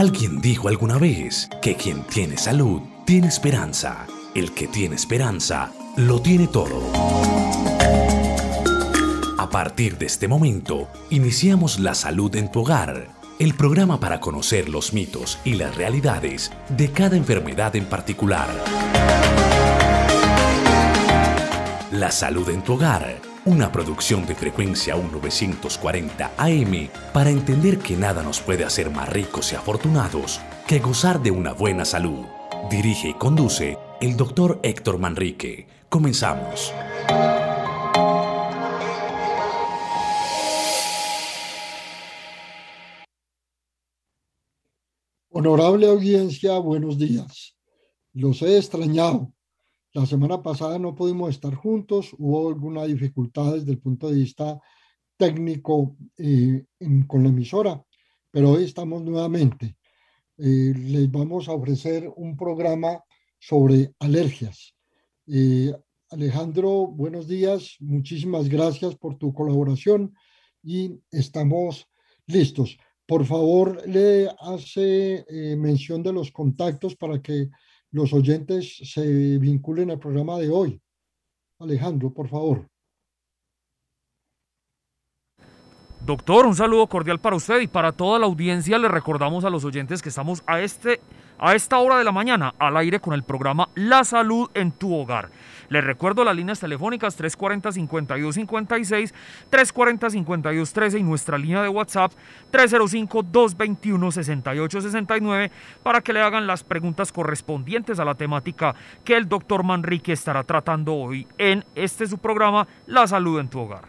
Alguien dijo alguna vez que quien tiene salud tiene esperanza. El que tiene esperanza lo tiene todo. A partir de este momento, iniciamos La Salud en tu Hogar, el programa para conocer los mitos y las realidades de cada enfermedad en particular. La Salud en tu Hogar una producción de frecuencia 1940 AM para entender que nada nos puede hacer más ricos y afortunados que gozar de una buena salud. Dirige y conduce el doctor Héctor Manrique. Comenzamos. Honorable audiencia, buenos días. Los he extrañado la semana pasada no pudimos estar juntos, hubo alguna dificultad desde el punto de vista técnico eh, con la emisora, pero hoy estamos nuevamente. Eh, les vamos a ofrecer un programa sobre alergias. Eh, Alejandro, buenos días, muchísimas gracias por tu colaboración y estamos listos. Por favor, le hace mención de los contactos para que los oyentes se vinculen al programa de hoy. Alejandro, por favor. Doctor, un saludo cordial para usted y para toda la audiencia. Le recordamos a los oyentes que estamos a, este, a esta hora de la mañana al aire con el programa La Salud en tu Hogar. Les recuerdo las líneas telefónicas 340-5256, 340-5213 y nuestra línea de WhatsApp 305-221-6869 para que le hagan las preguntas correspondientes a la temática que el doctor Manrique estará tratando hoy en este su programa La Salud en tu Hogar.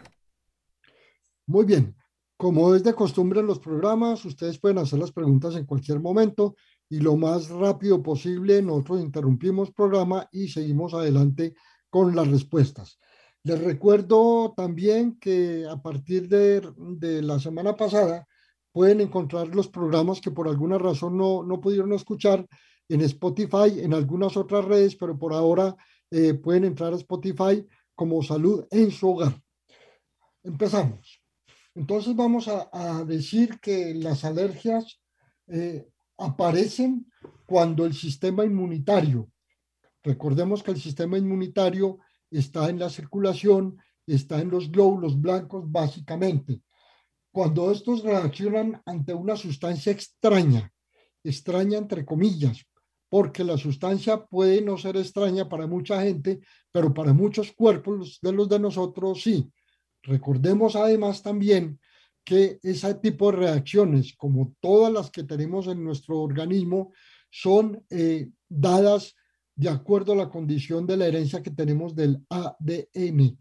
Muy bien. Como es de costumbre en los programas, ustedes pueden hacer las preguntas en cualquier momento y lo más rápido posible nosotros interrumpimos programa y seguimos adelante con las respuestas. Les recuerdo también que a partir de, de, la semana pasada pueden encontrar los programas que por alguna razón no, no pudieron escuchar en Spotify, en algunas otras redes, pero por ahora eh, pueden entrar a Spotify como Salud en su hogar. Empezamos. Entonces vamos a, decir que las alergias eh, aparecen cuando el sistema inmunitario Recordemos que el sistema inmunitario está en la circulación, está en los glóbulos blancos básicamente. Cuando estos reaccionan ante una sustancia extraña, extraña entre comillas, porque la sustancia puede no ser extraña para mucha gente, pero para muchos cuerpos de los de nosotros sí. Recordemos además también que ese tipo de reacciones, como todas las que tenemos en nuestro organismo, son eh, dadas de acuerdo a la condición de la herencia que tenemos del ADN.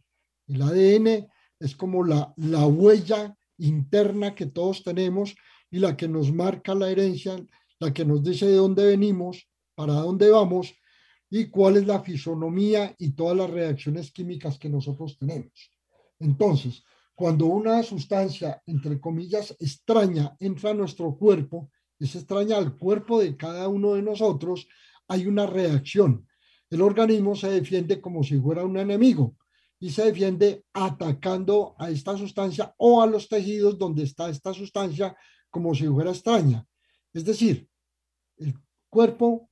El ADN es como la, la huella interna que todos tenemos y la que nos marca la herencia, la que nos dice de dónde venimos, para dónde vamos y cuál es la fisonomía y todas las reacciones químicas que nosotros tenemos. Entonces, cuando una sustancia, entre comillas, extraña entra a nuestro cuerpo, es extraña al cuerpo de cada uno de nosotros, hay una reacción. El organismo se defiende como si fuera un enemigo y se defiende atacando a esta sustancia o a los tejidos donde está esta sustancia como si fuera extraña. Es decir, el cuerpo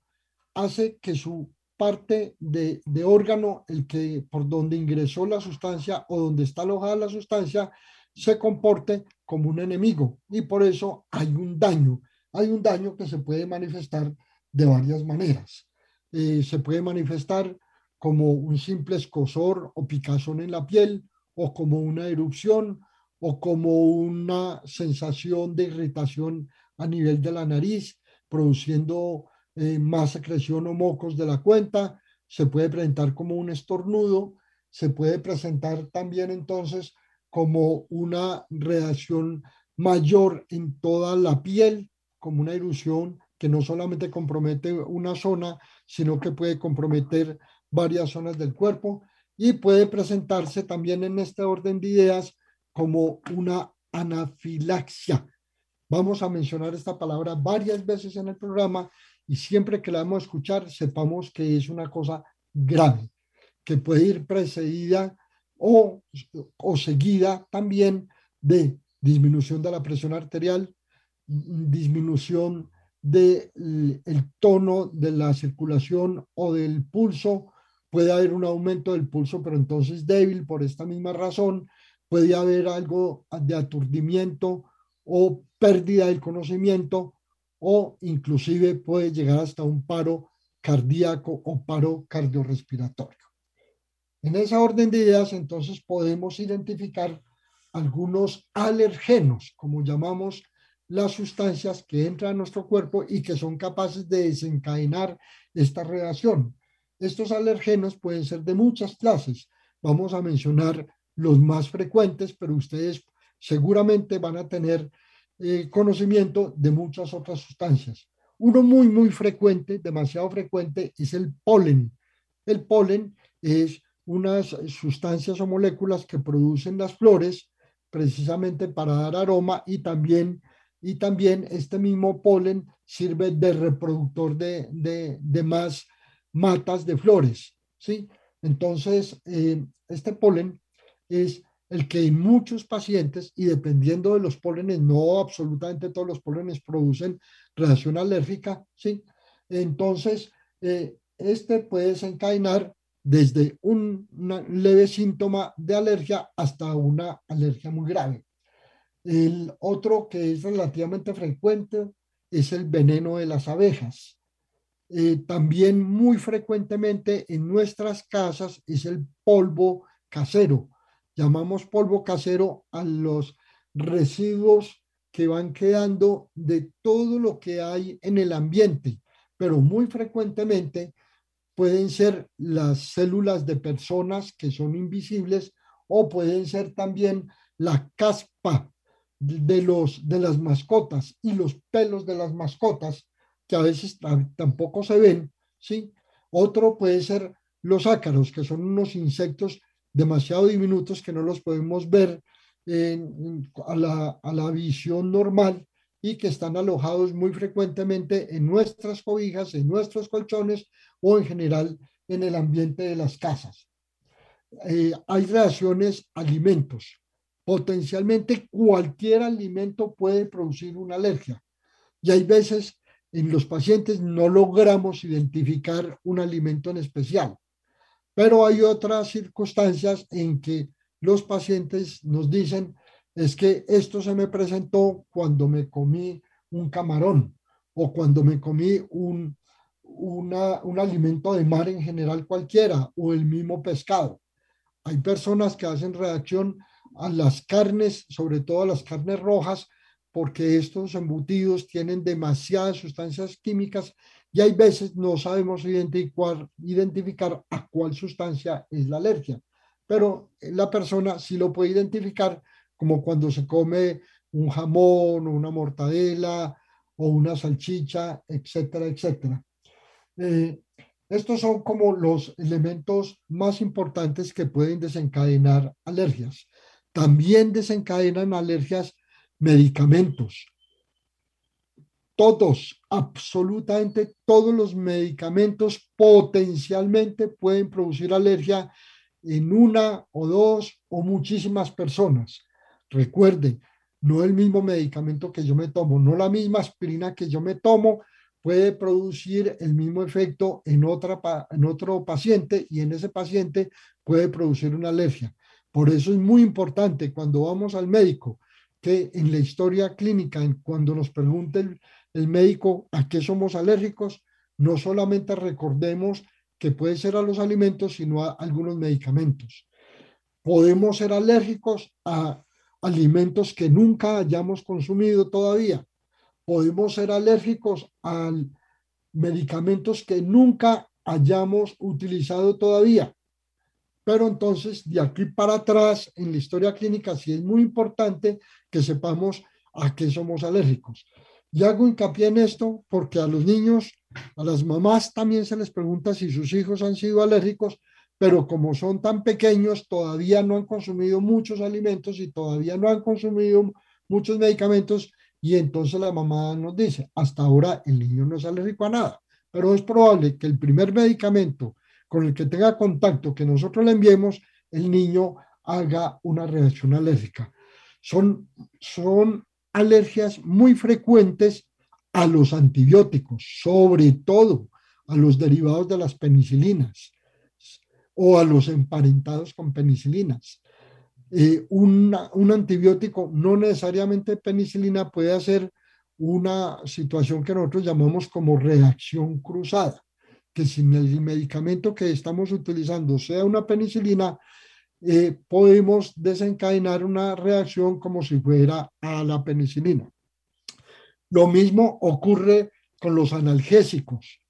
hace que su parte de, órgano, el que por donde ingresó la sustancia o donde está alojada la sustancia, se comporte como un enemigo y por eso hay un daño. Hay un daño que se puede manifestar de varias maneras. Eh, se puede manifestar como un simple escosor o picazón en la piel, o como una erupción, o como una sensación de irritación a nivel de la nariz, produciendo eh, más secreción o mocos de la cuenta. Se puede presentar como un estornudo, se puede presentar también entonces como una reacción mayor en toda la piel, como una erupción que no solamente compromete una zona, sino que puede comprometer varias zonas del cuerpo y puede presentarse también en este orden de ideas como una anafilaxia. Vamos a mencionar esta palabra varias veces en el programa y siempre que la vamos a escuchar sepamos que es una cosa grave, que puede ir precedida o, o seguida también de disminución de la presión arterial, disminución del el tono de la circulación o del pulso, puede haber un aumento del pulso, pero entonces débil por esta misma razón, puede haber algo de aturdimiento o pérdida del conocimiento o inclusive puede llegar hasta un paro cardíaco o paro cardiorrespiratorio. En esa orden de ideas, entonces podemos identificar algunos alergenos, como llamamos las sustancias que entran a nuestro cuerpo y que son capaces de desencadenar esta reacción. Estos alergenos pueden ser de muchas clases. Vamos a mencionar los más frecuentes, pero ustedes seguramente van a tener eh, conocimiento de muchas otras sustancias. Uno muy, muy frecuente, demasiado frecuente, es el polen. El polen es unas sustancias o moléculas que producen las flores precisamente para dar aroma y también, y también este mismo polen sirve de reproductor de, de, más matas de flores. ¿sí? Entonces, eh, este polen es el que en muchos pacientes, y dependiendo de los pólenes, no absolutamente todos los pólenes producen reacción alérgica, ¿sí? Entonces, eh, este puede desencadenar desde un leve síntoma de alergia hasta una alergia muy grave. El otro que es relativamente frecuente es el veneno de las abejas. Eh, también muy frecuentemente en nuestras casas es el polvo casero. Llamamos polvo casero a los residuos que van quedando de todo lo que hay en el ambiente, pero muy frecuentemente pueden ser las células de personas que son invisibles o pueden ser también la caspa de, los, de las mascotas y los pelos de las mascotas que a veces tampoco se ven, ¿sí? Otro puede ser los ácaros, que son unos insectos demasiado diminutos que no los podemos ver a, la, a la visión normal y que están alojados muy frecuentemente en nuestras cobijas, en nuestros colchones o en general en el ambiente de las casas. Eh, hay reacciones alimentos. Potencialmente cualquier alimento puede producir una alergia. Y hay veces en los pacientes no logramos identificar un alimento en especial. Pero hay otras circunstancias en que los pacientes nos dicen, es que esto se me presentó cuando me comí un camarón o cuando me comí un, un alimento de mar en general cualquiera o el mismo pescado. Hay personas que hacen reacción a las carnes, sobre todo a las carnes rojas, porque estos embutidos tienen demasiadas sustancias químicas y hay veces no sabemos identificar, identificar a cuál sustancia es la alergia, pero la persona sí lo puede identificar como cuando se come un jamón o una mortadela o una salchicha, etcétera, etcétera. Eh, estos son como los elementos más importantes que pueden desencadenar alergias. También desencadenan alergias medicamentos. Todos, absolutamente todos los medicamentos potencialmente pueden producir alergia en una o dos o muchísimas personas. Recuerde, no el mismo medicamento que yo me tomo, no la misma aspirina que yo me tomo, puede producir el mismo efecto en, otra, en otro paciente y en ese paciente puede producir una alergia. Por eso es muy importante cuando vamos al médico que en la historia clínica, cuando nos pregunte el, médico a qué somos alérgicos, no solamente recordemos que puede ser a los alimentos, sino a algunos medicamentos. Podemos ser alérgicos a alimentos que nunca hayamos consumido todavía podemos ser alérgicos a medicamentos que nunca hayamos utilizado todavía. Pero entonces, de aquí para atrás, en la historia clínica, sí es muy importante que sepamos a qué somos alérgicos. Y hago hincapié en esto porque a los niños, a las mamás también se les pregunta si sus hijos han sido alérgicos, pero como son tan pequeños, todavía no han consumido muchos alimentos y todavía no han consumido muchos medicamentos, y entonces la mamá nos dice, hasta ahora el niño no es alérgico a nada, pero es probable que el primer medicamento con el que tenga contacto que nosotros le enviemos, el niño haga una reacción alérgica. Son, son alergias muy frecuentes a los antibióticos, sobre todo a los derivados de las penicilinas o a los emparentados con penicilinas. Eh, un antibiótico, no necesariamente penicilina, puede hacer una situación que nosotros llamamos como reacción cruzada, que si el medicamento que estamos utilizando sea una penicilina, eh, podemos desencadenar una reacción como si fuera a la penicilina. Lo mismo ocurre con los analgésicos.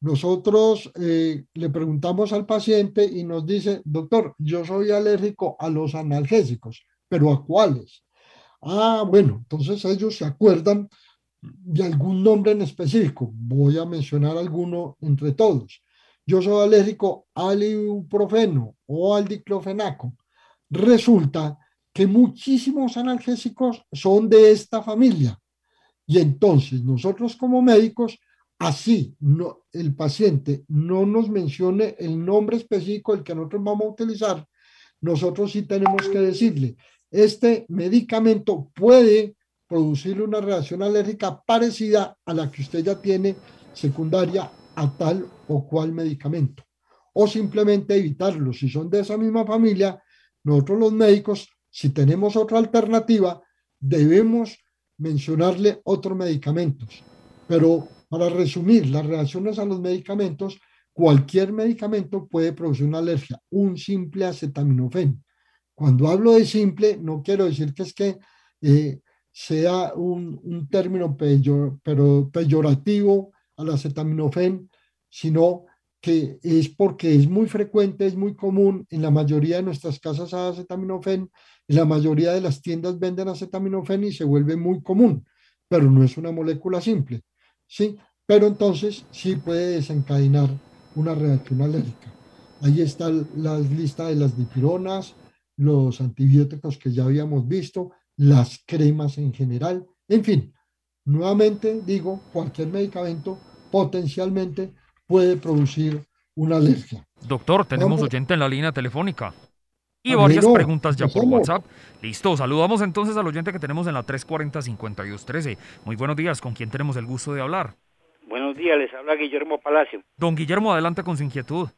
Nosotros eh, le preguntamos al paciente y nos dice, doctor, yo soy alérgico a los analgésicos, pero ¿a cuáles? Ah, bueno, entonces ellos se acuerdan de algún nombre en específico. Voy a mencionar alguno entre todos. Yo soy alérgico al ibuprofeno o al diclofenaco. Resulta que muchísimos analgésicos son de esta familia. Y entonces nosotros como médicos, así el paciente no nos mencione el nombre específico del que nosotros vamos a utilizar, nosotros sí tenemos que decirle, este medicamento puede producirle una reacción alérgica parecida a la que usted ya tiene secundaria a tal o cual medicamento. O simplemente evitarlo. Si son de esa misma familia, nosotros los médicos, si tenemos otra alternativa, debemos mencionarle otros medicamentos. Pero para resumir, las reacciones a los medicamentos, cualquier medicamento puede producir una alergia, un simple acetaminofén. Cuando hablo de simple, no quiero decir que es que eh, sea un, un término peyor, pero peyorativo al acetaminofén, sino que es porque es muy frecuente, es muy común, en la mayoría de nuestras casas a acetaminofén, en la mayoría de las tiendas venden acetaminofén y se vuelve muy común, pero no es una molécula simple, ¿sí? Pero entonces sí puede desencadenar una reacción alérgica. Ahí está la lista de las dipironas, los antibióticos que ya habíamos visto, las cremas en general, en fin, nuevamente digo, cualquier medicamento potencialmente puede producir una alergia. Doctor, tenemos oyente en la línea telefónica. Y varias preguntas ya por WhatsApp. Listo, saludamos entonces al oyente que tenemos en la 340-5213. Muy buenos días, ¿con quién tenemos el gusto de hablar? Buenos días, les habla Guillermo Palacio. Don Guillermo, adelante con su inquietud.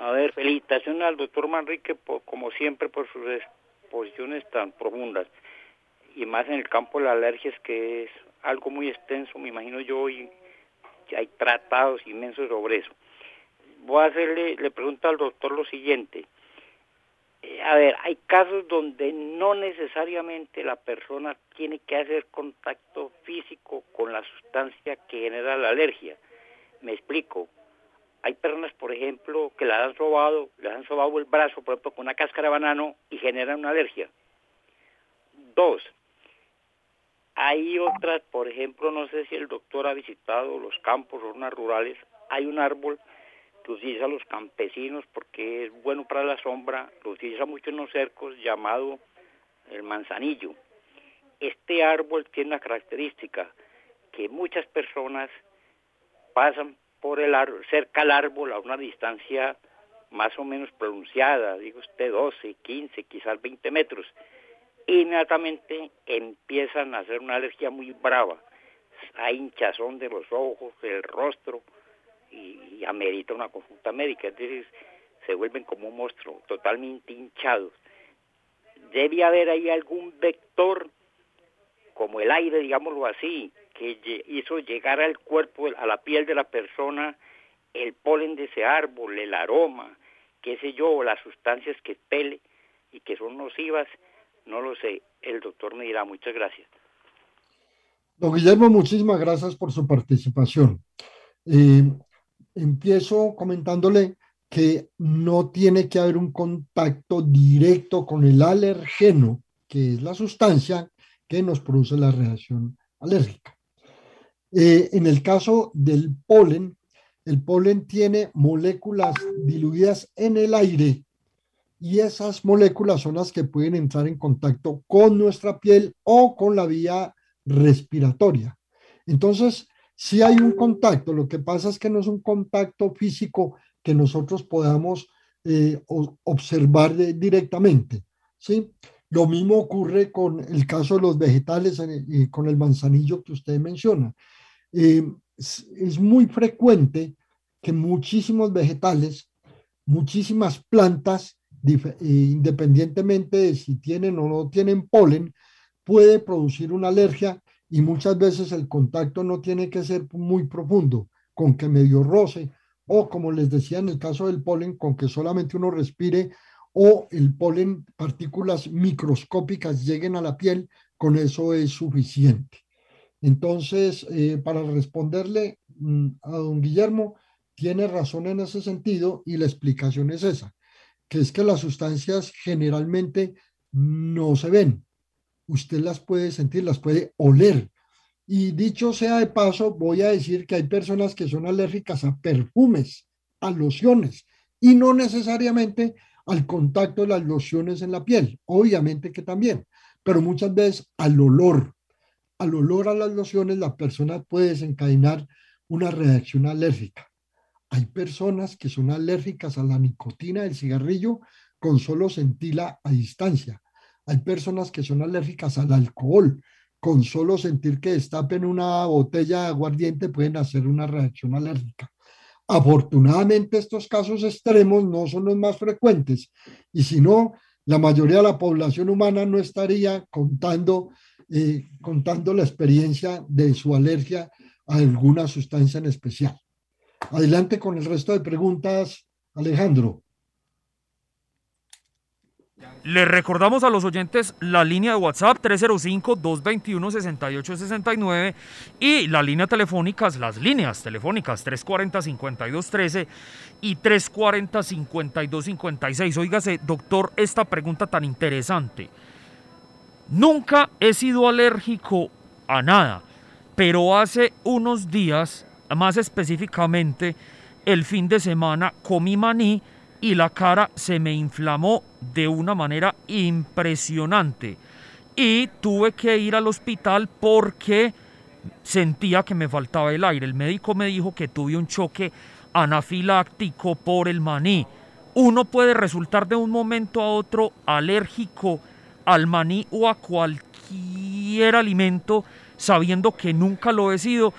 A ver, felicitaciones al doctor Manrique, como siempre, por sus exposiciones tan profundas y más en el campo de las alergias que es algo muy extenso, me imagino yo, y hay tratados inmensos sobre eso. Voy a hacerle, le pregunto al doctor lo siguiente. Eh, a ver, hay casos donde no necesariamente la persona tiene que hacer contacto físico con la sustancia que genera la alergia. Me explico. Hay personas, por ejemplo, que la han robado, le han sobado el brazo, por ejemplo, con una cáscara de banano y generan una alergia. Dos, hay otras, por ejemplo, no sé si el doctor ha visitado los campos zonas rurales, hay un árbol que utiliza los campesinos porque es bueno para la sombra, lo utiliza mucho en los cercos llamado el manzanillo. Este árbol tiene una característica que muchas personas pasan por el árbol, cerca al árbol a una distancia más o menos pronunciada, digo usted 12, 15, quizás 20 metros, inmediatamente empiezan a hacer una alergia muy brava. Hay hinchazón de los ojos, del rostro y, amerita una consulta médica. Es decir, se vuelven como un monstruo, totalmente hinchados. Debe haber ahí algún vector, como el aire, digámoslo así, que hizo llegar al cuerpo, a la piel de la persona, el polen de ese árbol, el aroma, qué sé yo, las sustancias que pele y que son nocivas no lo sé, el doctor me dirá. Muchas gracias. Don Guillermo, muchísimas gracias por su participación. Eh, empiezo comentándole que no tiene que haber un contacto directo con el alergeno, que es la sustancia que nos produce la reacción alérgica. Eh, en el caso del polen, el polen tiene moléculas diluidas en el aire y esas moléculas son las que pueden entrar en contacto con nuestra piel o con la vía respiratoria. Entonces, si hay un contacto, lo que pasa es que no es un contacto físico que nosotros podamos eh, observar directamente. ¿sí? Lo mismo ocurre con el caso de los vegetales y con el manzanillo que usted menciona. eh, es muy frecuente que muchísimos vegetales, muchísimas plantas, eh, independientemente de si tienen o no tienen polen, puede producir una alergia y muchas veces el contacto no tiene que ser muy profundo, con que medio roce o como les decía en el caso del polen, con que solamente uno respire o el polen, partículas microscópicas lleguen a la piel, con eso es suficiente. Entonces, eh, para responderle mm, a don Guillermo, tiene razón en ese sentido y la explicación es esa, que es que las sustancias generalmente no se ven. Usted las puede sentir, las puede oler. Y dicho sea de paso, voy a decir que hay personas que son alérgicas a perfumes, a lociones, y no necesariamente al contacto de las lociones en la piel, obviamente que también, pero muchas veces al olor. Al olor a las lociones la persona puede desencadenar una reacción alérgica. Hay personas que son alérgicas a la nicotina del cigarrillo con solo sentirla a distancia. Hay personas que son alérgicas al alcohol. Con solo sentir que destapen una botella de aguardiente pueden hacer una reacción alérgica. Afortunadamente estos casos extremos no son los más frecuentes y si no, la mayoría de la población humana no estaría contando, eh, contando la experiencia de su alergia a alguna sustancia en especial. Adelante con el resto de preguntas, Alejandro. Le recordamos a los oyentes la línea de WhatsApp 305-221-6869 y la línea telefónica, las líneas telefónicas 340-5213 y 340-5256. Óigase, doctor, esta pregunta tan interesante. Nunca he sido alérgico a nada, pero hace unos días más específicamente, el fin de semana comí maní y la cara se me inflamó de una manera impresionante. Y tuve que ir al hospital porque sentía que me faltaba el aire. El médico me dijo que tuve un choque anafiláctico por el maní. Uno puede resultar de un momento a otro alérgico al maní o a cualquier alimento sabiendo que nunca lo he sido.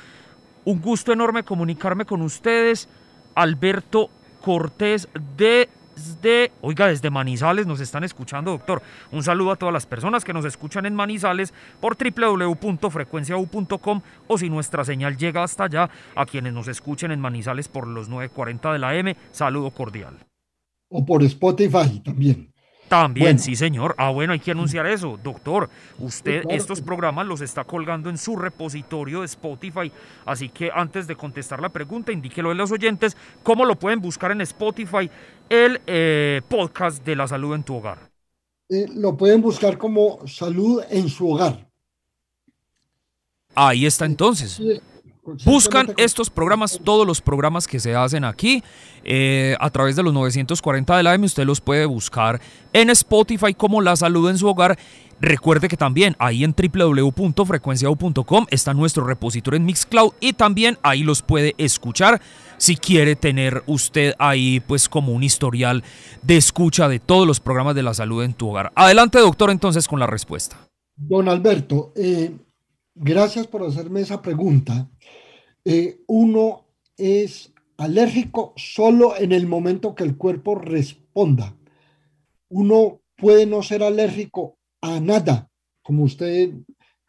Un gusto enorme comunicarme con ustedes. Alberto Cortés desde, oiga, desde Manizales nos están escuchando, doctor. Un saludo a todas las personas que nos escuchan en Manizales por www.frecuenciau.com o si nuestra señal llega hasta allá, a quienes nos escuchen en Manizales por los 940 de la M, saludo cordial. O por Spotify también. También, sí, señor. Ah, bueno, hay que anunciar eso. Doctor, usted estos programas los está colgando en su repositorio de Spotify. Así que antes de contestar la pregunta, indíquelo a los oyentes cómo lo pueden buscar en Spotify el eh, podcast de la salud en tu hogar. Eh, lo pueden buscar como salud en su hogar. Ahí está entonces. Buscan estos programas, todos los programas que se hacen aquí eh, a través de los 940 de la M. Usted los puede buscar en Spotify como La Salud en su hogar. Recuerde que también ahí en www.frecuenciao.com está nuestro repositorio en Mixcloud y también ahí los puede escuchar si quiere tener usted ahí pues como un historial de escucha de todos los programas de la salud en tu hogar. Adelante doctor entonces con la respuesta. Don Alberto, eh, gracias por hacerme esa pregunta. Eh, uno es alérgico solo en el momento que el cuerpo responda. Uno puede no ser alérgico a nada, como usted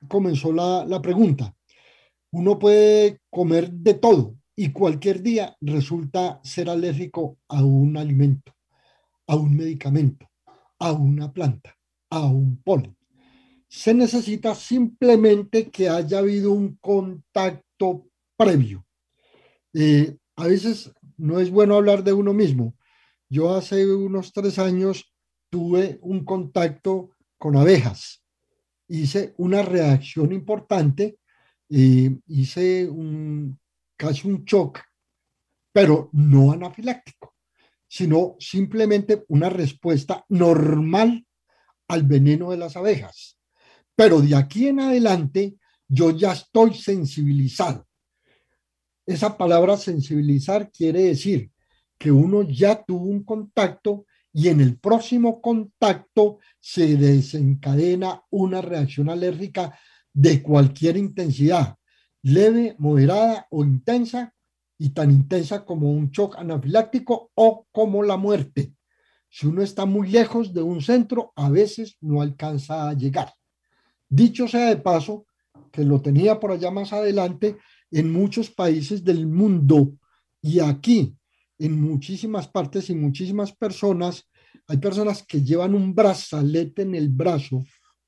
comenzó la, la pregunta. Uno puede comer de todo y cualquier día resulta ser alérgico a un alimento, a un medicamento, a una planta, a un polen. Se necesita simplemente que haya habido un contacto previo. Eh, a veces no es bueno hablar de uno mismo. Yo hace unos tres años tuve un contacto con abejas. Hice una reacción importante, y hice un, casi un shock, pero no anafiláctico, sino simplemente una respuesta normal al veneno de las abejas. Pero de aquí en adelante yo ya estoy sensibilizado. Esa palabra sensibilizar quiere decir que uno ya tuvo un contacto y en el próximo contacto se desencadena una reacción alérgica de cualquier intensidad. leve, moderada o intensa, y tan intensa como un shock anafiláctico o como la muerte. Si uno está muy lejos de un centro, a veces no alcanza a llegar. Dicho sea de paso, que lo tenía por allá más adelante, en muchos países del mundo y aquí, en muchísimas partes y muchísimas personas, hay personas que llevan un brazalete en el brazo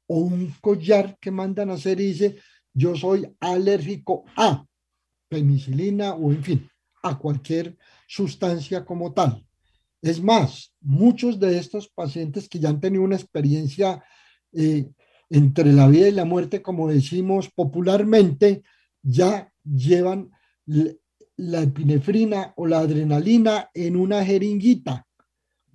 o un collar que mandan a hacer y dice, yo soy alérgico a penicilina o en fin, a cualquier sustancia como tal. Es más, muchos de estos pacientes que ya han tenido una experiencia eh, entre la vida y la muerte, como decimos popularmente, ya llevan la epinefrina o la adrenalina en una jeringuita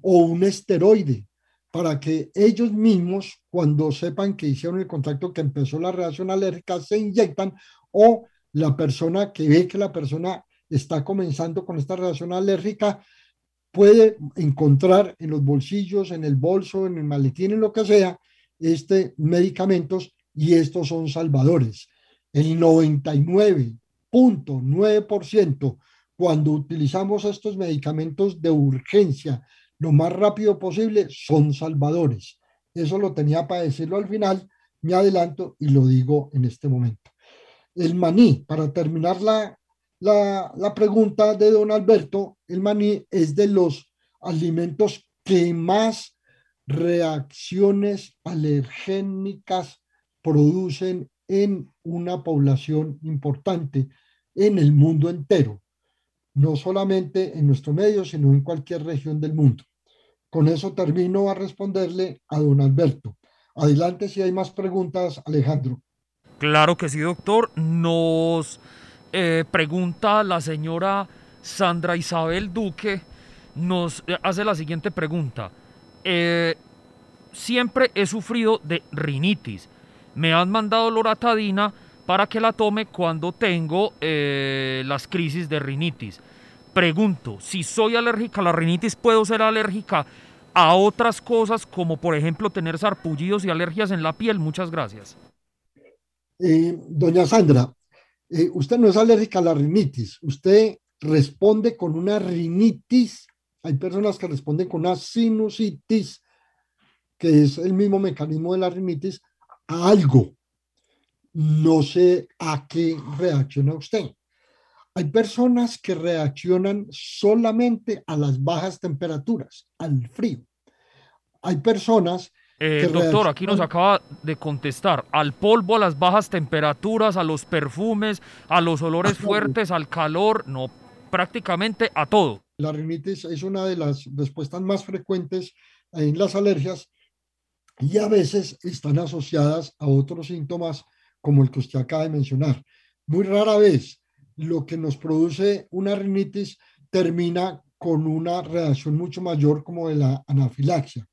o un esteroide para que ellos mismos, cuando sepan que hicieron el contacto, que empezó la reacción alérgica, se inyectan o la persona que ve que la persona está comenzando con esta reacción alérgica, puede encontrar en los bolsillos, en el bolso, en el maletín, en lo que sea, este medicamentos y estos son salvadores. El 99.9% cuando utilizamos estos medicamentos de urgencia lo más rápido posible son salvadores. Eso lo tenía para decirlo al final, me adelanto y lo digo en este momento. El maní, para terminar la, la, la pregunta de don Alberto, el maní es de los alimentos que más reacciones alergénicas producen en una población importante en el mundo entero, no solamente en nuestro medio, sino en cualquier región del mundo. Con eso termino a responderle a don Alberto. Adelante si hay más preguntas, Alejandro. Claro que sí, doctor. Nos eh, pregunta la señora Sandra Isabel Duque, nos eh, hace la siguiente pregunta. Eh, siempre he sufrido de rinitis. Me han mandado loratadina para que la tome cuando tengo las crisis de rinitis. Pregunto, si soy alérgica a la rinitis, ¿puedo ser alérgica a otras cosas como por ejemplo tener sarpullidos y alergias en la piel? Muchas gracias. doña Sandra, eh, usted no es alérgica a la rinitis, usted responde con una rinitis. Hay personas que responden con una sinusitis, que es el mismo mecanismo de la rinitis, a algo. No sé a qué reacciona usted. Hay personas que reaccionan solamente a las bajas temperaturas, al frío. Hay personas eh, doctor, aquí nos acaba de contestar al polvo, a las bajas temperaturas, a los perfumes, a los olores fuertes, al calor, no, prácticamente a todo. La rinitis es una de las respuestas más frecuentes en las alergias y a veces están asociadas a otros síntomas como el que usted acaba de mencionar. Muy rara vez lo que nos produce una rinitis termina con una reacción mucho mayor como de la anafilaxia.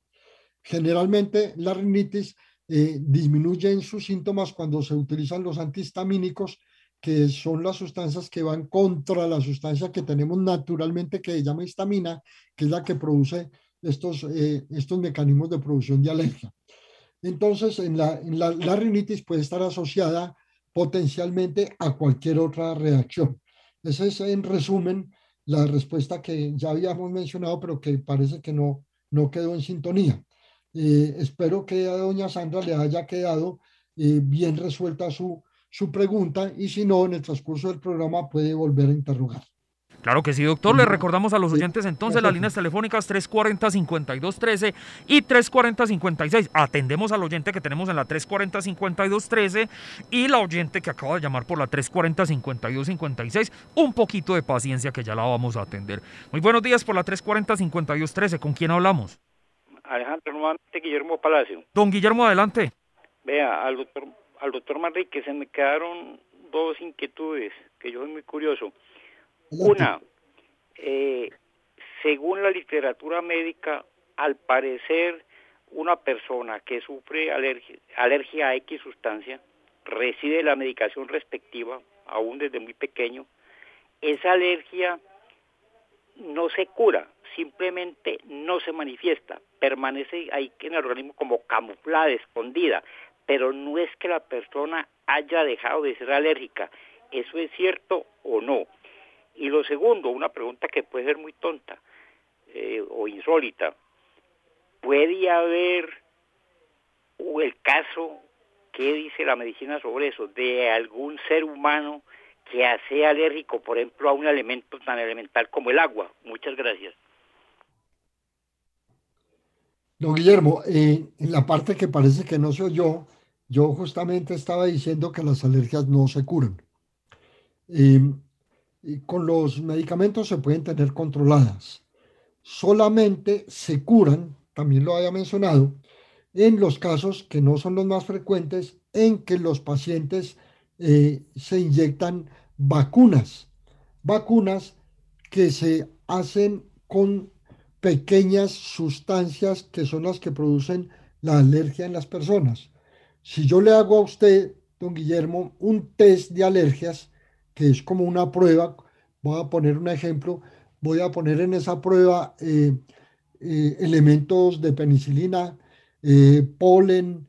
Generalmente la rinitis eh, disminuye en sus síntomas cuando se utilizan los antihistamínicos, que son las sustancias que van contra la sustancia que tenemos naturalmente que se llama histamina, que es la que produce estos, eh, estos mecanismos de producción de alergia. Entonces, en la, en la, la rinitis puede estar asociada potencialmente a cualquier otra reacción. Esa es, en resumen, la respuesta que ya habíamos mencionado, pero que parece que no, no quedó en sintonía. Eh, espero que a doña Sandra le haya quedado eh, bien resuelta su, su pregunta y si no, en el transcurso del programa puede volver a interrogar. Claro que sí, doctor. Le recordamos a los oyentes entonces las líneas telefónicas 340-5213 y 340-56. Atendemos al oyente que tenemos en la 340-5213 y la oyente que acaba de llamar por la 340-5256. Un poquito de paciencia que ya la vamos a atender. Muy buenos días por la 340-5213. ¿Con quién hablamos? Alejandro, nuevamente Guillermo Palacio. Don Guillermo, adelante. Vea, al doctor, al doctor Manrique se me quedaron dos inquietudes que yo soy muy curioso. Una, eh, según la literatura médica, al parecer una persona que sufre alergia, alergia a X sustancia recibe la medicación respectiva, aún desde muy pequeño, esa alergia no se cura, simplemente no se manifiesta, permanece ahí en el organismo como camuflada, escondida, pero no es que la persona haya dejado de ser alérgica, ¿Eso es cierto o no? Y lo segundo, una pregunta que puede ser muy tonta eh, o insólita. ¿Puede haber el caso, qué dice la medicina sobre eso, de algún ser humano que sea alérgico, por ejemplo, a un elemento tan elemental como el agua? Muchas gracias. Don Guillermo, eh, en la parte que parece que no soy yo, yo justamente estaba diciendo que las alergias no se curan. Eh, con los medicamentos se pueden tener controladas. Solamente se curan, también lo había mencionado, en los casos que no son los más frecuentes, en que los pacientes eh, se inyectan vacunas. Vacunas que se hacen con pequeñas sustancias que son las que producen la alergia en las personas. Si yo le hago a usted, don Guillermo, un test de alergias, que es como una prueba, voy a poner un ejemplo, voy a poner en esa prueba eh, eh, elementos de penicilina, eh, polen,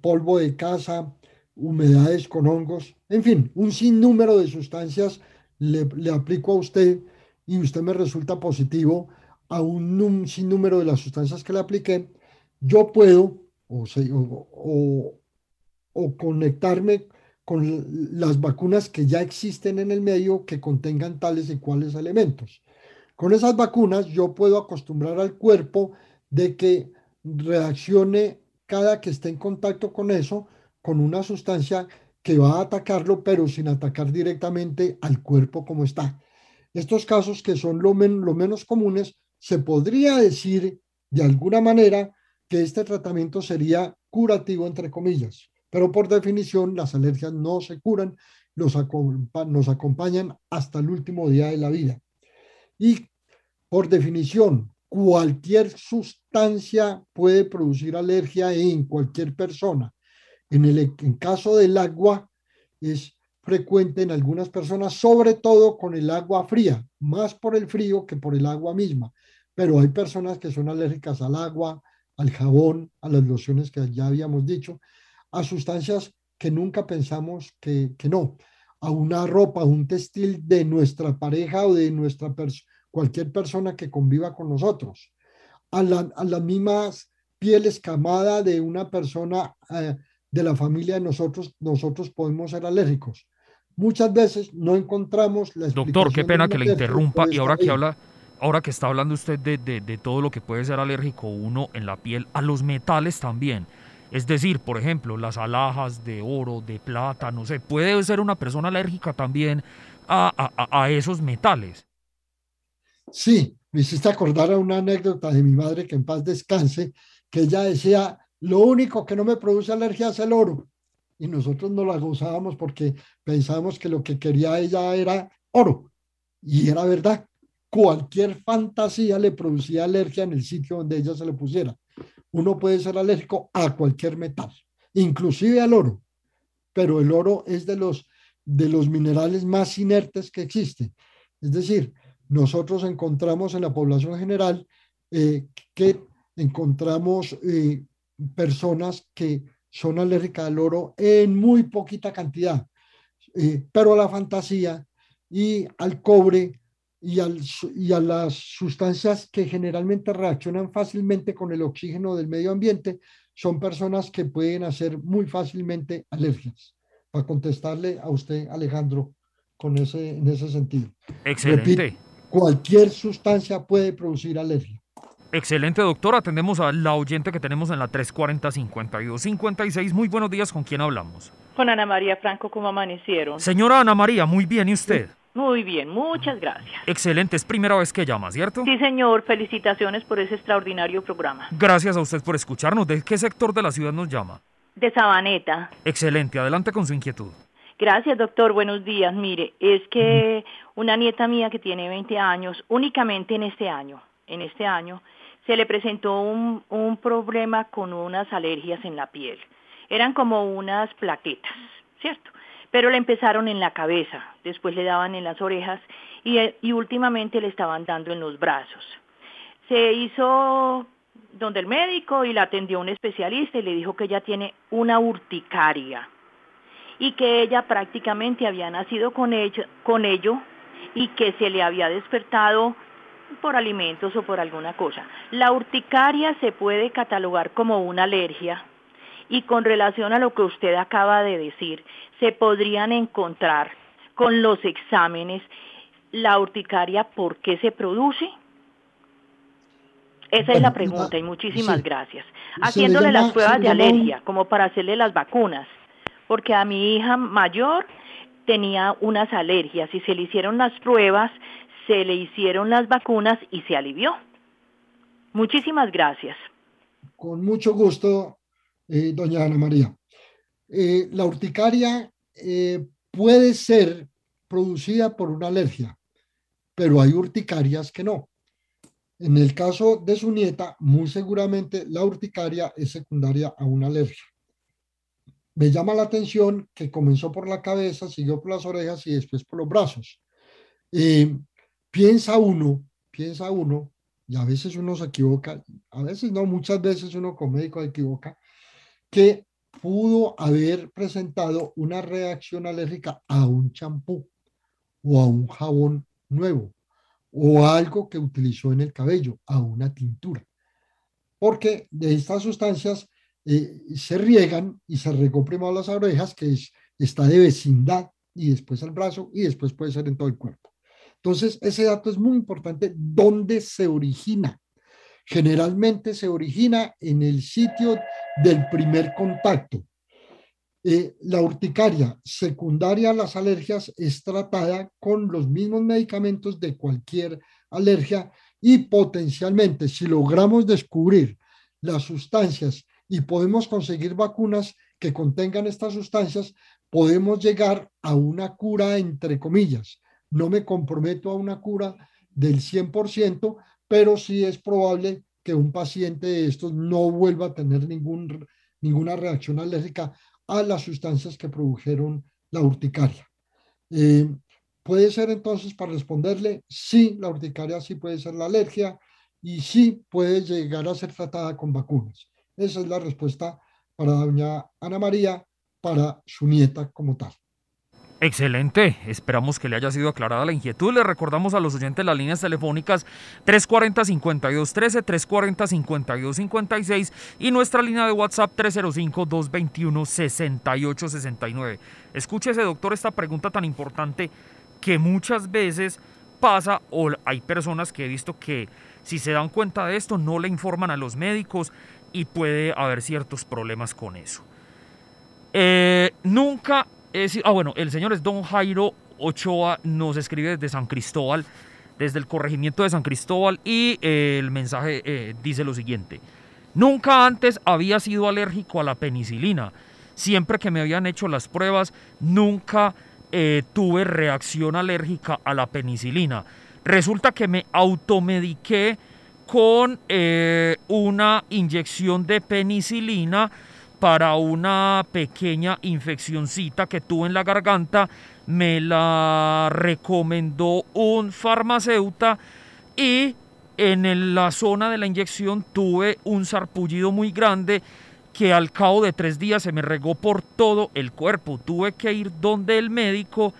polvo de casa, humedades con hongos, en fin, un sinnúmero de sustancias le, aplico a usted y usted me resulta positivo a un, sinnúmero de las sustancias que le apliqué, yo puedo o, o, conectarme con las vacunas que ya existen en el medio que contengan tales y cuales elementos. Con esas vacunas yo puedo acostumbrar al cuerpo de que reaccione cada que esté en contacto con eso con una sustancia que va a atacarlo, pero sin atacar directamente al cuerpo como está. Estos casos que son lo, lo menos comunes se podría decir de alguna manera que este tratamiento sería curativo, entre comillas, pero por definición las alergias no se curan, nos acompañan hasta el último día de la vida. Y por definición, cualquier sustancia puede producir alergia en cualquier persona. En el en caso del agua, es frecuente en algunas personas, sobre todo con el agua fría, más por el frío que por el agua misma pero hay personas que son alérgicas al agua, al jabón, a las lociones que ya habíamos dicho, a sustancias que nunca pensamos que, no, a una ropa, a un textil de nuestra pareja o de nuestra cualquier persona que conviva con nosotros, a, las mismas pieles escamada de una persona eh, de la familia de nosotros, nosotros podemos ser alérgicos. Muchas veces no encontramos la Doctor, qué pena que le interrumpa y ahora que habla ahora que está hablando usted de, todo lo que puede ser alérgico uno en la piel, a los metales también. Es decir, por ejemplo, las alhajas de oro, de plata, no sé, puede ser una persona alérgica también a, esos metales. Sí, me hiciste acordar a una anécdota de mi madre que en paz descanse, que ella decía, lo único que no me produce alergia es el oro. Y nosotros no la gozábamos porque pensábamos que lo que quería ella era oro. Y era verdad cualquier fantasía le producía alergia en el sitio donde ella se le pusiera. Uno puede ser alérgico a cualquier metal, inclusive al oro, pero el oro es de los, de los minerales más inertes que existen. Es decir, nosotros encontramos en la población general eh, que encontramos eh, personas que son alérgicas al oro en muy poquita cantidad, eh, pero a la fantasía y al cobre y, y a las sustancias que generalmente reaccionan fácilmente con el oxígeno del medio ambiente, son personas que pueden hacer muy fácilmente alergias. Para contestarle a usted, Alejandro, con ese, en ese sentido. Excelente. cualquier sustancia puede producir alergia. Excelente, doctor. Atendemos a la oyente que tenemos en la 340-5256. Muy buenos días, ¿con quién hablamos? Con Ana María Franco, ¿cómo amanecieron? Señora Ana María, muy bien, ¿y usted? Muy bien, muchas gracias. Excelente, es primera vez que llama, ¿cierto? Sí, señor, felicitaciones por ese extraordinario programa. Gracias a usted por escucharnos. ¿De qué sector de la ciudad nos llama? De Sabaneta. Excelente, adelante con su inquietud. Gracias, doctor. Buenos días. Mire, es que una nieta mía que tiene 20 años, únicamente en este año, en este año, se le presentó un, un problema con unas alergias en la piel. Eran como unas plaquetas, ¿cierto? Pero le empezaron en la cabeza, después le daban en las orejas y, últimamente le estaban dando en los brazos. Se hizo donde el médico y la atendió un especialista y le dijo que ella tiene una urticaria y que ella prácticamente había nacido con con ello y que se le había despertado por alimentos o por alguna cosa. La urticaria se puede catalogar como una alergia y con relación a lo que usted acaba de decir, se podrían encontrar con los exámenes la urticaria por qué se produce. Esa es la pregunta y muchísimas gracias. Haciéndole las pruebas de alergia, como para hacerle las vacunas, porque a mi hija mayor tenía unas alergias y se le hicieron las pruebas, se le hicieron las vacunas y se alivió. Muchísimas gracias. Con mucho gusto, eh, doña Ana María. Eh, la urticaria eh, puede ser producida por una alergia, pero hay urticarias que no. En el caso de su nieta, muy seguramente la urticaria es secundaria a una alergia. Me llama la atención que comenzó por la cabeza, siguió por las orejas y después por los brazos. piensa uno, piensa uno, y a veces uno se equivoca, a veces no, muchas veces uno como médico se equivoca, que pudo haber presentado una reacción alérgica a un champú o a un jabón nuevo o algo que utilizó en el cabello, a una tintura. Porque de estas sustancias eh, se riegan y se regó primero las orejas, que es, está de vecindad, y después el brazo, y después puede ser en todo el cuerpo. Entonces, ese dato es muy importante, dónde se origina. Generalmente se origina en el sitio del primer contacto. Eh, la urticaria secundaria a las alergias es tratada con los mismos medicamentos de cualquier alergia y potencialmente si logramos descubrir las sustancias y podemos conseguir vacunas que contengan estas sustancias, podemos llegar a una cura entre comillas. No me comprometo a una cura del 100%, pero sí es probable que un paciente de estos no vuelva a tener ninguna reacción alérgica a las sustancias que produjeron la urticaria. Eh, puede ser entonces, para responderle, sí, la urticaria sí puede ser la alergia y sí puede llegar a ser tratada con vacunas. Esa es la respuesta para doña Ana María, para su nieta como tal. Excelente, esperamos que le haya sido aclarada la inquietud. Le recordamos a los oyentes las líneas telefónicas 340-5213, 340-5256 y nuestra línea de WhatsApp 305-221-6869. Escúchese, doctor, esta pregunta tan importante que muchas veces pasa o hay personas que he visto que si se dan cuenta de esto no le informan a los médicos y puede haber ciertos problemas con eso. Eh, nunca ah, bueno, el señor es don Jairo Ochoa, nos escribe desde San Cristóbal, desde el corregimiento de San Cristóbal, y eh, el mensaje eh, dice lo siguiente. Nunca antes había sido alérgico a la penicilina. Siempre que me habían hecho las pruebas, nunca eh, tuve reacción alérgica a la penicilina. Resulta que me automediqué con una inyección de penicilina para una pequeña infeccióncita que tuve en la garganta. Me la recomendó un farmacéutico y en la zona de la inyección tuve un sarpullido muy grande que al cabo de tres días se me regó por todo el cuerpo. Tuve que ir donde el médico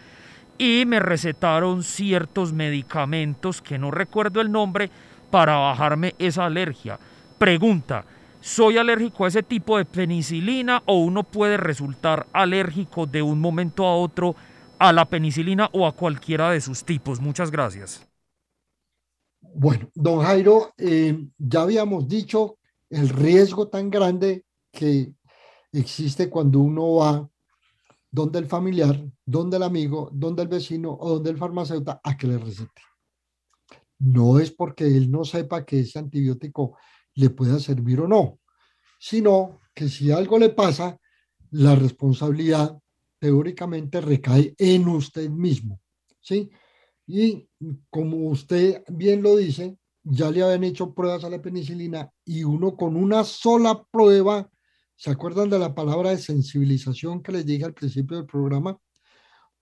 y me recetaron ciertos medicamentos que no recuerdo el nombre para bajarme esa alergia. Pregunta, soy alérgico a ese tipo de penicilina o uno puede resultar alérgico de un momento a otro a la penicilina o a cualquiera de sus tipos. Muchas gracias. Bueno, don Jairo, eh, ya habíamos dicho el riesgo tan grande que existe cuando uno va donde el familiar, donde el amigo, donde el vecino o donde el farmacéutico a que le recete. No es porque él no sepa que ese antibiótico le pueda servir o no, sino que si algo le pasa, la responsabilidad teóricamente recae en usted mismo, ¿sí? Y como usted bien lo dice, ya le habían hecho pruebas a la penicilina y uno con una sola prueba, ¿se acuerdan de la palabra de sensibilización que les dije al principio del programa?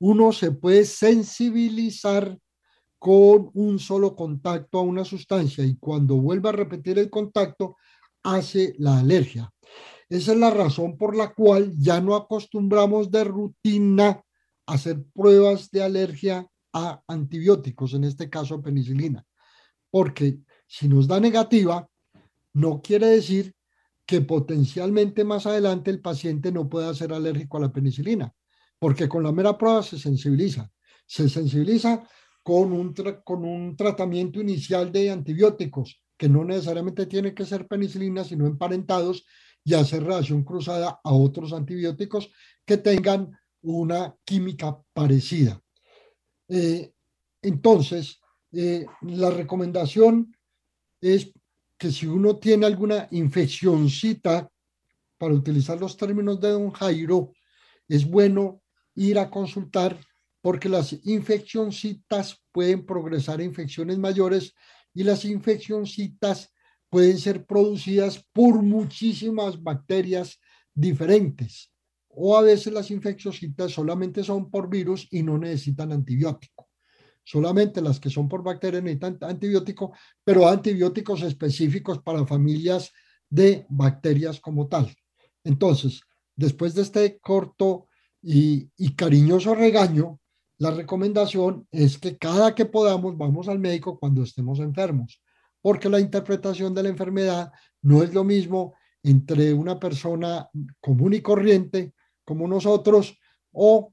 Uno se puede sensibilizar con un solo contacto a una sustancia y cuando vuelva a repetir el contacto hace la alergia. Esa es la razón por la cual ya no acostumbramos de rutina a hacer pruebas de alergia a antibióticos, en este caso penicilina, porque si nos da negativa, no quiere decir que potencialmente más adelante el paciente no pueda ser alérgico a la penicilina, porque con la mera prueba se sensibiliza. Se sensibiliza con un, con un tratamiento inicial de antibióticos, que no necesariamente tiene que ser penicilina, sino emparentados y hacer relación cruzada a otros antibióticos que tengan una química parecida. Eh, entonces, eh, la recomendación es que si uno tiene alguna infeccióncita, para utilizar los términos de don Jairo, es bueno ir a consultar porque las infeccióncitas pueden progresar a infecciones mayores y las infeccióncitas pueden ser producidas por muchísimas bacterias diferentes. O a veces las infeccióncitas solamente son por virus y no necesitan antibiótico. Solamente las que son por bacterias necesitan antibiótico, pero antibióticos específicos para familias de bacterias como tal. Entonces, después de este corto y cariñoso regaño, la recomendación es que cada que podamos vamos al médico cuando estemos enfermos, porque la interpretación de la enfermedad no es lo mismo entre una persona común y corriente como nosotros o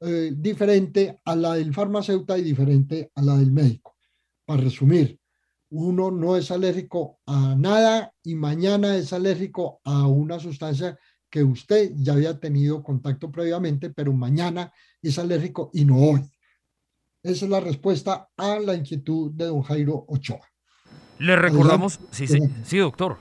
eh, diferente a la del farmacéutico y diferente a la del médico. Para resumir, uno no es alérgico a nada y mañana es alérgico a una sustancia que usted ya había tenido contacto previamente, pero mañana es alérgico y no hoy. Esa es la respuesta a la inquietud de don Jairo Ochoa. Le recordamos, sí, sí, sí, doctor.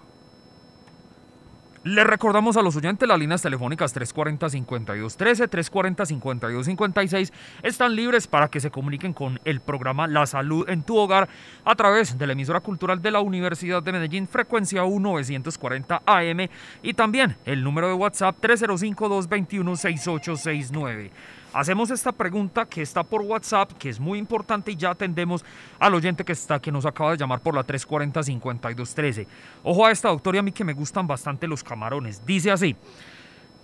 Le recordamos a los oyentes las líneas telefónicas 340-5213, 340-5256 están libres para que se comuniquen con el programa La Salud en tu Hogar a través de la emisora cultural de la Universidad de Medellín, frecuencia 1940 AM y también el número de WhatsApp 305-221-6869 hacemos esta pregunta que está por WhatsApp, que es muy importante y ya atendemos al oyente que está, que nos acaba de llamar por la 340-5213. Ojo a esta, doctora, a mí que me gustan bastante los camarones. Dice así.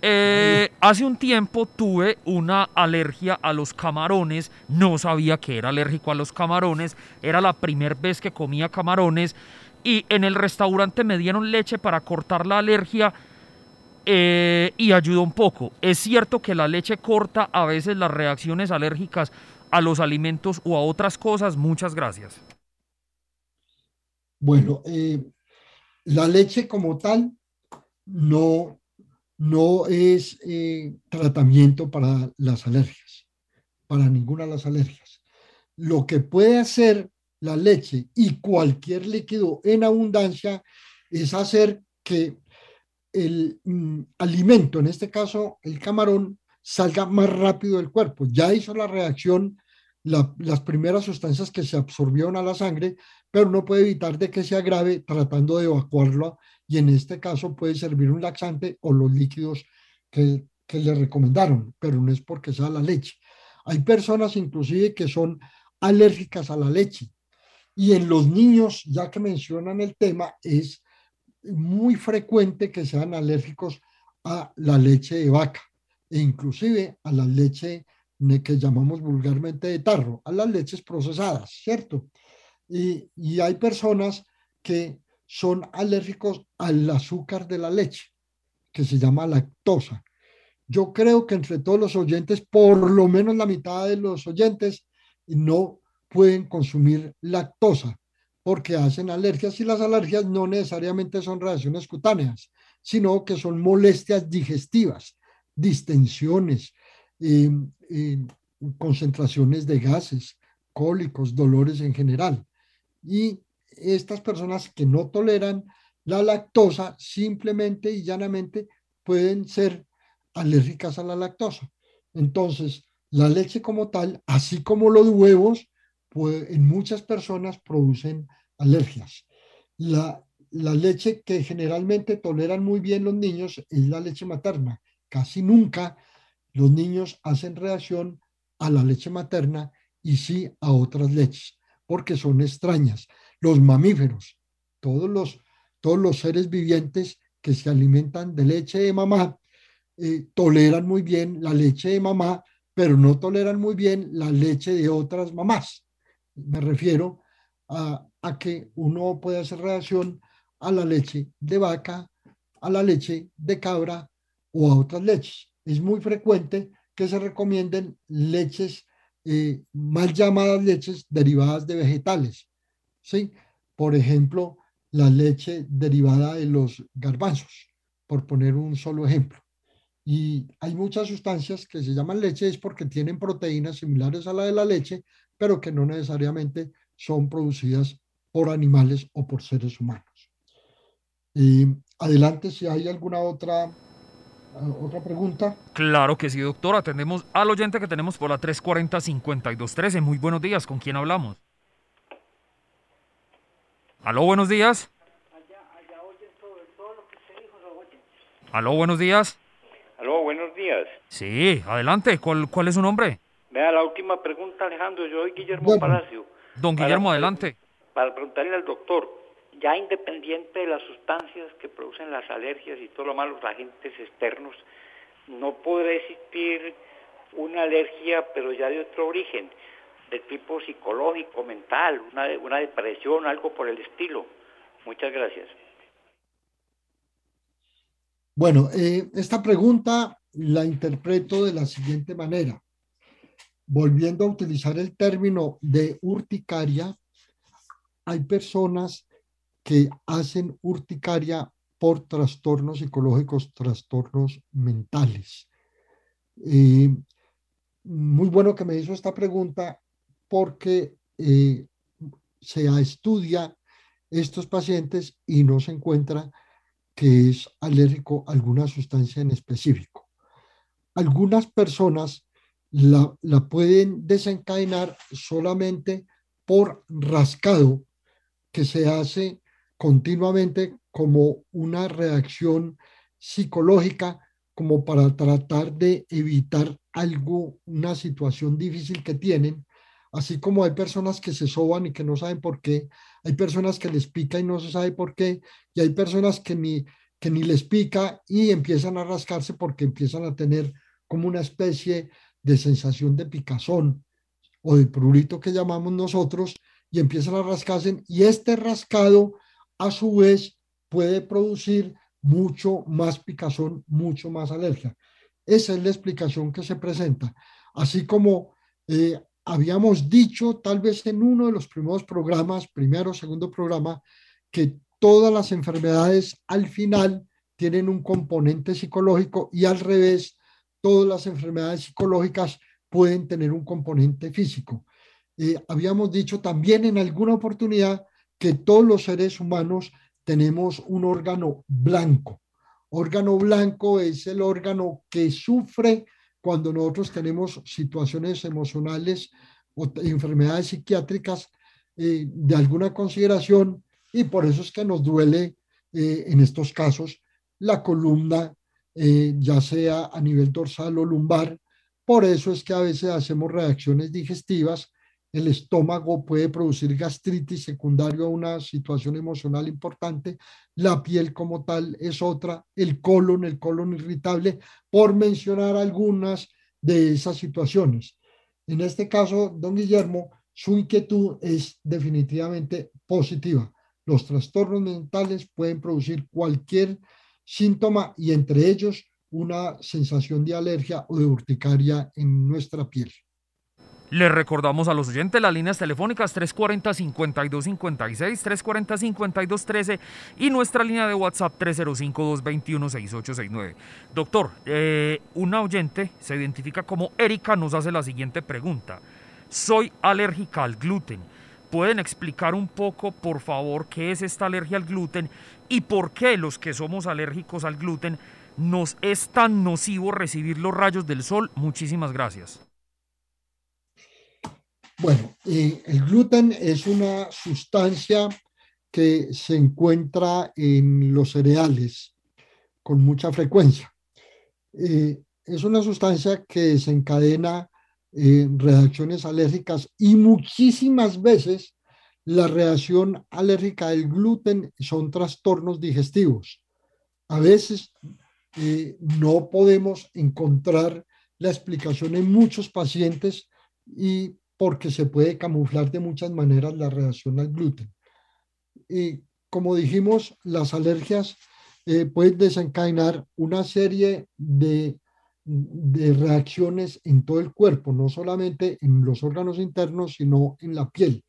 Eh, hace un tiempo tuve una alergia a los camarones, no sabía que era alérgico a los camarones, era la primera vez que comía camarones y en el restaurante me dieron leche para cortar la alergia eh, y ayuda un poco. Es cierto que la leche corta a veces las reacciones alérgicas a los alimentos o a otras cosas. Muchas gracias. Bueno, eh, la leche como tal no, no es eh, tratamiento para las alergias, para ninguna de las alergias. Lo que puede hacer la leche y cualquier líquido en abundancia es hacer que el mm, alimento, en este caso el camarón, salga más rápido del cuerpo. Ya hizo la reacción las primeras sustancias que se absorbieron a la sangre, pero no puede evitar de que se agrave tratando de evacuarlo y en este caso puede servir un laxante o los líquidos que, que le recomendaron, pero no es porque sea la leche. Hay personas inclusive que son alérgicas a la leche y en los niños, ya que mencionan el tema, es muy frecuente que sean alérgicos a la leche de vaca e inclusive a la leche que llamamos vulgarmente de tarro, a las leches procesadas, ¿cierto? Y, y hay personas que son alérgicos al azúcar de la leche, que se llama lactosa. Yo creo que entre todos los oyentes, por lo menos la mitad de los oyentes no pueden consumir lactosa porque hacen alergias y las alergias no necesariamente son reacciones cutáneas, sino que son molestias digestivas, distensiones, eh, concentraciones de gases, cólicos, dolores en general. Y estas personas que no toleran la lactosa simplemente y llanamente pueden ser alérgicas a la lactosa. Entonces, la leche como tal, así como los huevos, en muchas personas producen alergias. La, la leche que generalmente toleran muy bien los niños es la leche materna. Casi nunca los niños hacen reacción a la leche materna y sí a otras leches, porque son extrañas. Los mamíferos, todos los, todos los seres vivientes que se alimentan de leche de mamá eh, toleran muy bien la leche de mamá, pero no toleran muy bien la leche de otras mamás. Me refiero a, que uno puede hacer relación a la leche de vaca, a la leche de cabra o a otras leches. Es muy frecuente que se recomienden leches, eh, mal llamadas leches derivadas de vegetales. ¿sí? Por ejemplo, la leche derivada de los garbanzos, por poner un solo ejemplo. Y hay muchas sustancias que se llaman leches porque tienen proteínas similares a la de la leche, pero que no necesariamente son producidas por animales o por seres humanos. Y adelante, si hay alguna otra, otra pregunta. Claro que sí, doctor. Atendemos al oyente que tenemos por la 340-5213. Muy buenos días. ¿Con quién hablamos? Aló, buenos días. Aló, buenos días. Aló, buenos días. Sí, adelante. ¿Cuál, cuál es su nombre? Vea, la última pregunta, Alejandro. Yo soy Guillermo Palacio. Don Guillermo, adelante. Para preguntarle al doctor, ya independiente de las sustancias que producen las alergias y todo lo malo, los agentes externos, ¿no puede existir una alergia, pero ya de otro origen, de tipo psicológico, mental, una, una depresión, algo por el estilo? Muchas gracias. Bueno, eh, esta pregunta la interpreto de la siguiente manera. Volviendo a utilizar el término de urticaria, hay personas que hacen urticaria por trastornos psicológicos, trastornos mentales. Eh, muy bueno que me hizo esta pregunta porque eh, se estudia estos pacientes y no se encuentra que es alérgico a alguna sustancia en específico. Algunas personas la, pueden desencadenar solamente por rascado que se hace continuamente como una reacción psicológica como para tratar de evitar algo, una situación difícil que tienen, así como hay personas que se soban y que no saben por qué, hay personas que les pica y no se sabe por qué, y hay personas que ni, que ni les pica y empiezan a rascarse porque empiezan a tener como una especie de sensación de picazón o de prurito que llamamos nosotros y empiezan a rascarse y este rascado a su vez puede producir mucho más picazón, mucho más alergia. Esa es la explicación que se presenta. Así como eh, habíamos dicho tal vez en uno de los primeros programas, primero segundo programa, que todas las enfermedades al final tienen un componente psicológico y al revés, todas las enfermedades psicológicas pueden tener un componente físico. Eh, habíamos dicho también en alguna oportunidad que todos los seres humanos tenemos un órgano blanco. Órgano blanco es el órgano que sufre cuando nosotros tenemos situaciones emocionales o enfermedades psiquiátricas eh, de alguna consideración y por eso es que nos duele eh, en estos casos la columna, eh, ya sea a nivel dorsal o lumbar. Por eso es que a veces hacemos reacciones digestivas. El estómago puede producir gastritis secundario a una situación emocional importante. La piel como tal es otra. El colon, el colon irritable, por mencionar algunas de esas situaciones. En este caso, don Guillermo, su inquietud es definitivamente positiva. Los trastornos mentales pueden producir cualquier síntoma y entre ellos una sensación de alergia o de urticaria en nuestra piel. Le recordamos a los oyentes las líneas telefónicas 340-5256, 340-5213 y nuestra línea de WhatsApp 305-221-6869. Doctor, eh, una oyente se identifica como Erika, nos hace la siguiente pregunta. Soy alérgica al gluten. ¿Pueden explicar un poco, por favor, qué es esta alergia al gluten y por qué los que somos alérgicos al gluten nos es tan nocivo recibir los rayos del sol? Muchísimas gracias. Bueno, eh, el gluten es una sustancia que se encuentra en los cereales con mucha frecuencia. Eh, es una sustancia que desencadena eh, reacciones alérgicas y muchísimas veces la reacción alérgica del gluten son trastornos digestivos. a veces eh, no podemos encontrar la explicación en muchos pacientes y porque se puede camuflar de muchas maneras la reacción al gluten. Y como dijimos, las alergias eh, pueden desencadenar una serie de, de reacciones en todo el cuerpo, no solamente en los órganos internos, sino en la piel.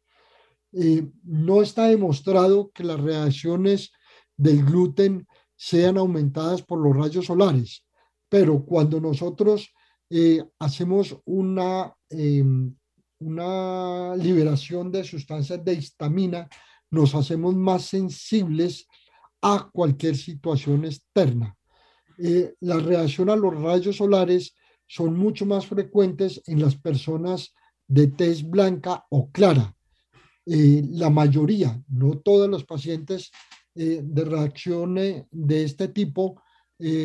Eh, no está demostrado que las reacciones del gluten sean aumentadas por los rayos solares, pero cuando nosotros eh, hacemos una, em, una liberación de sustancias de histamina, nos hacemos más sensibles a cualquier situación externa. Eh, la reacción a los rayos solares son mucho más frecuentes en las personas de tez blanca o clara. Eh, la mayoría, no todos los pacientes eh, de reacciones de este tipo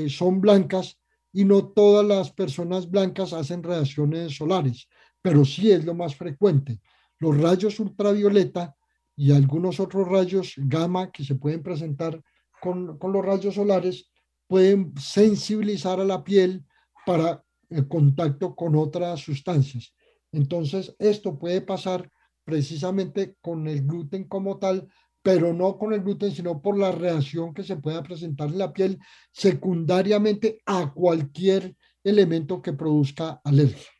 son blancas y no todas las personas blancas hacen reacciones solares, pero sí es lo más frecuente. Los rayos ultravioleta y algunos otros rayos gamma que se pueden presentar con, con los rayos solares pueden sensibilizar a la piel para el contacto con otras sustancias. Entonces, esto puede pasar precisamente con el gluten como tal, pero no con el gluten, sino por la reacción que se pueda presentar en la piel secundariamente a cualquier elemento que produzca alergia.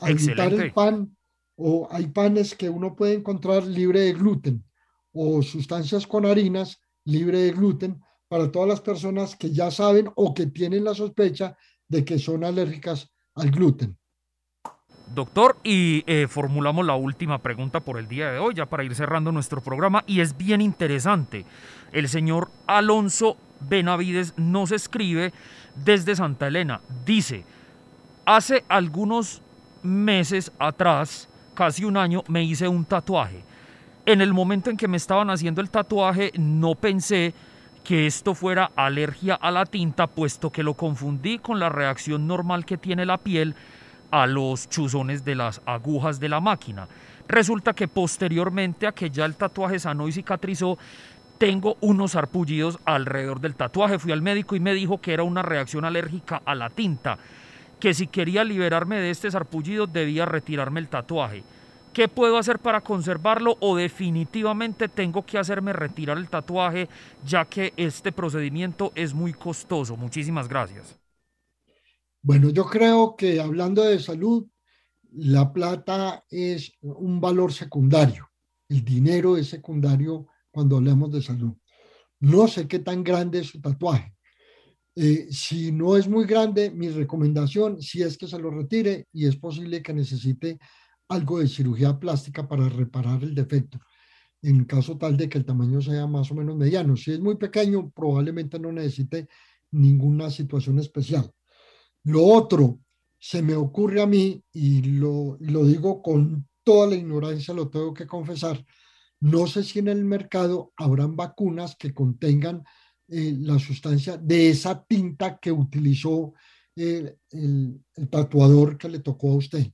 Al evitar el pan, o hay panes que uno puede encontrar libre de gluten, o sustancias con harinas libre de gluten, para todas las personas que ya saben o que tienen la sospecha de que son alérgicas al gluten. Doctor, y eh, formulamos la última pregunta por el día de hoy, ya para ir cerrando nuestro programa, y es bien interesante. El señor Alonso Benavides nos escribe desde Santa Elena. Dice, hace algunos meses atrás, casi un año, me hice un tatuaje. En el momento en que me estaban haciendo el tatuaje, no pensé que esto fuera alergia a la tinta, puesto que lo confundí con la reacción normal que tiene la piel a los chuzones de las agujas de la máquina. Resulta que posteriormente a que ya el tatuaje sanó y cicatrizó, tengo unos arpullidos alrededor del tatuaje. Fui al médico y me dijo que era una reacción alérgica a la tinta, que si quería liberarme de este sarpullido debía retirarme el tatuaje. ¿Qué puedo hacer para conservarlo o definitivamente tengo que hacerme retirar el tatuaje ya que este procedimiento es muy costoso? Muchísimas gracias. Bueno, yo creo que hablando de salud, la plata es un valor secundario. El dinero es secundario cuando hablamos de salud. No sé qué tan grande es su tatuaje. Eh, si no es muy grande, mi recomendación, si es que se lo retire y es posible que necesite algo de cirugía plástica para reparar el defecto, en caso tal de que el tamaño sea más o menos mediano. Si es muy pequeño, probablemente no necesite ninguna situación especial. Lo otro, se me ocurre a mí, y lo, lo digo con toda la ignorancia, lo tengo que confesar, no sé si en el mercado habrán vacunas que contengan eh, la sustancia de esa tinta que utilizó eh, el, el, tatuador que le tocó a usted.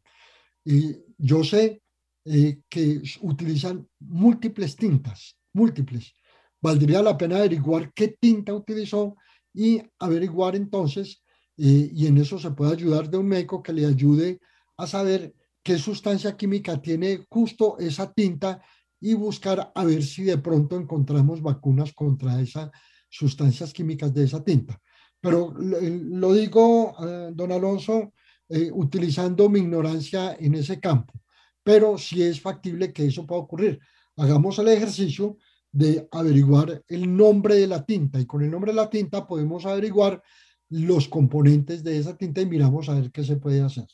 Y yo sé eh, que utilizan múltiples tintas, múltiples. Valdría la pena averiguar qué tinta utilizó y averiguar entonces, eh, y en eso se puede ayudar de un médico que le ayude a saber qué sustancia química tiene justo esa tinta y buscar a ver si de pronto encontramos vacunas contra esas sustancias químicas de esa tinta. Pero lo digo, eh, don Alonso, eh, utilizando mi ignorancia en ese campo. Pero sí es factible que eso pueda ocurrir. Hagamos el ejercicio de averiguar el nombre de la tinta y con el nombre de la tinta podemos averiguar los componentes de esa tinta y miramos a ver qué se puede hacer.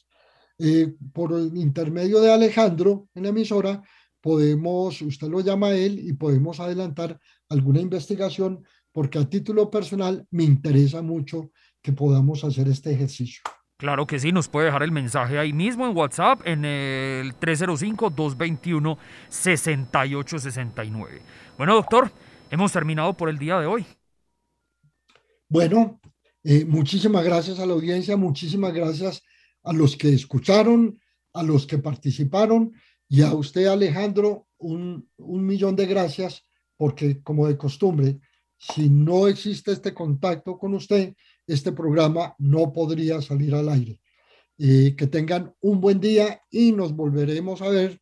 Eh, por el intermedio de Alejandro en la emisora, podemos, usted lo llama a él y podemos adelantar alguna investigación porque a título personal me interesa mucho que podamos hacer este ejercicio. Claro que sí, nos puede dejar el mensaje ahí mismo en WhatsApp en el 305-221-6869. Bueno, doctor, hemos terminado por el día de hoy. Bueno, eh, muchísimas gracias a la audiencia, muchísimas gracias a los que escucharon, a los que participaron y a usted, Alejandro, un, un millón de gracias porque, como de costumbre, Si no existe este contacto con usted, este programa no podría salir al aire. Eh, que tengan un buen día y nos volveremos a ver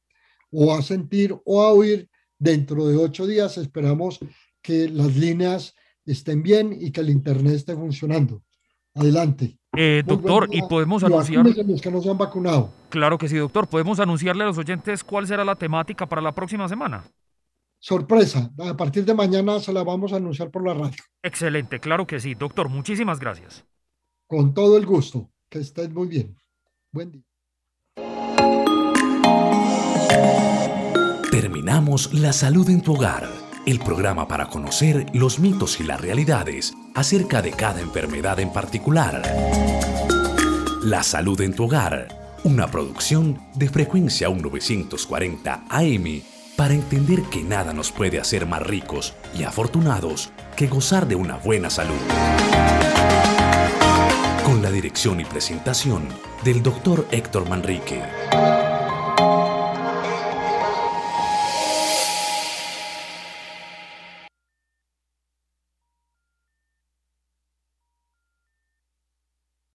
o a sentir o a oír dentro de ocho días. Esperamos que las líneas estén bien y que el Internet esté funcionando. Adelante. Eh, doctor, y podemos anunciar... Los que no se han vacunado. Claro que sí, doctor. ¿Podemos anunciarle a los oyentes cuál será la temática para la próxima semana? Sorpresa. A partir de mañana se la vamos a anunciar por la radio. Excelente, claro que sí. Doctor, muchísimas gracias. Con todo el gusto. Que estés muy bien. Buen día. Terminamos La Salud en tu Hogar, el programa para conocer los mitos y las realidades acerca de cada enfermedad en particular. La Salud en tu Hogar, una producción de frecuencia 1940 AM para entender que nada nos puede hacer más ricos y afortunados que gozar de una buena salud con la dirección y presentación del doctor Héctor Manrique.